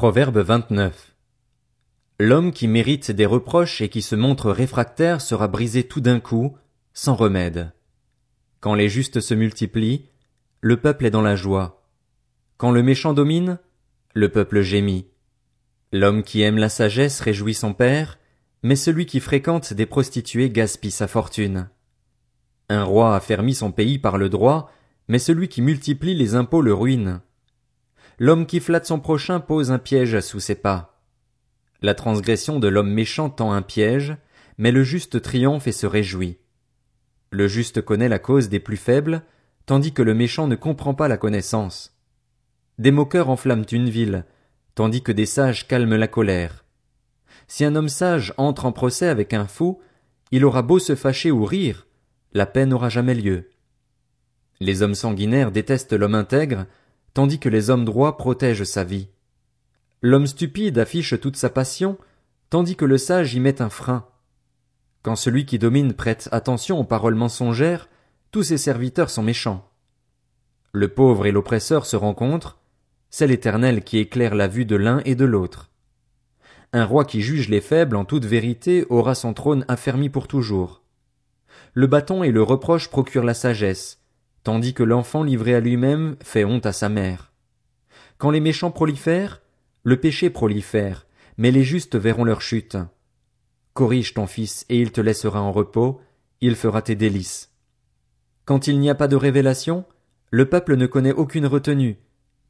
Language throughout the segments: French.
Proverbe 29. L'homme qui mérite des reproches et qui se montre réfractaire sera brisé tout d'un coup, sans remède. Quand les justes se multiplient, le peuple est dans la joie. Quand le méchant domine, le peuple gémit. L'homme qui aime la sagesse réjouit son père, mais celui qui fréquente des prostituées gaspille sa fortune. Un roi affermit son pays par le droit, mais celui qui multiplie les impôts le ruine. L'homme qui flatte son prochain pose un piège sous ses pas. La transgression de l'homme méchant tend un piège, mais le juste triomphe et se réjouit. Le juste connaît la cause des plus faibles, tandis que le méchant ne comprend pas la connaissance. Des moqueurs enflamment une ville, tandis que des sages calment la colère. Si un homme sage entre en procès avec un fou, il aura beau se fâcher ou rire, la paix n'aura jamais lieu. Les hommes sanguinaires détestent l'homme intègre, tandis que les hommes droits protègent sa vie. L'homme stupide affiche toute sa passion, tandis que le sage y met un frein. Quand celui qui domine prête attention aux paroles mensongères, tous ses serviteurs sont méchants. Le pauvre et l'oppresseur se rencontrent, c'est l'Éternel qui éclaire la vue de l'un et de l'autre. Un roi qui juge les faibles en toute vérité aura son trône affermi pour toujours. Le bâton et le reproche procurent la sagesse, tandis que l'enfant livré à lui-même fait honte à sa mère. Quand les méchants prolifèrent, le péché prolifère, mais les justes verront leur chute. Corrige ton fils et il te laissera en repos, il fera tes délices. Quand il n'y a pas de révélation, le peuple ne connaît aucune retenue,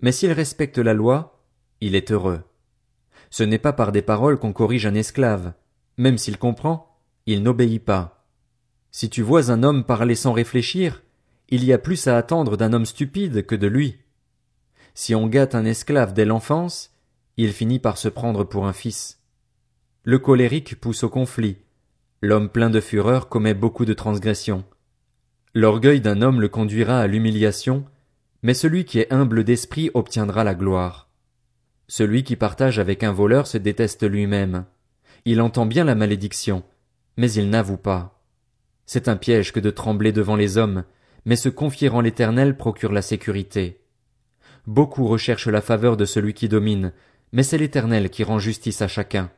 mais s'il respecte la loi, il est heureux. Ce n'est pas par des paroles qu'on corrige un esclave, même s'il comprend, il n'obéit pas. Si tu vois un homme parler sans réfléchir, il y a plus à attendre d'un homme stupide que de lui. Si on gâte un esclave dès l'enfance, il finit par se prendre pour un fils. Le colérique pousse au conflit. L'homme plein de fureur commet beaucoup de transgressions. L'orgueil d'un homme le conduira à l'humiliation, mais celui qui est humble d'esprit obtiendra la gloire. Celui qui partage avec un voleur se déteste lui-même. Il entend bien la malédiction, mais il n'avoue pas. C'est un piège que de trembler devant les hommes, mais se confier en l'Éternel procure la sécurité. Beaucoup recherchent la faveur de celui qui domine, mais c'est l'Éternel qui rend justice à chacun.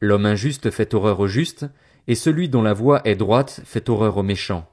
L'homme injuste fait horreur au juste, et celui dont la voix est droite fait horreur aux méchants.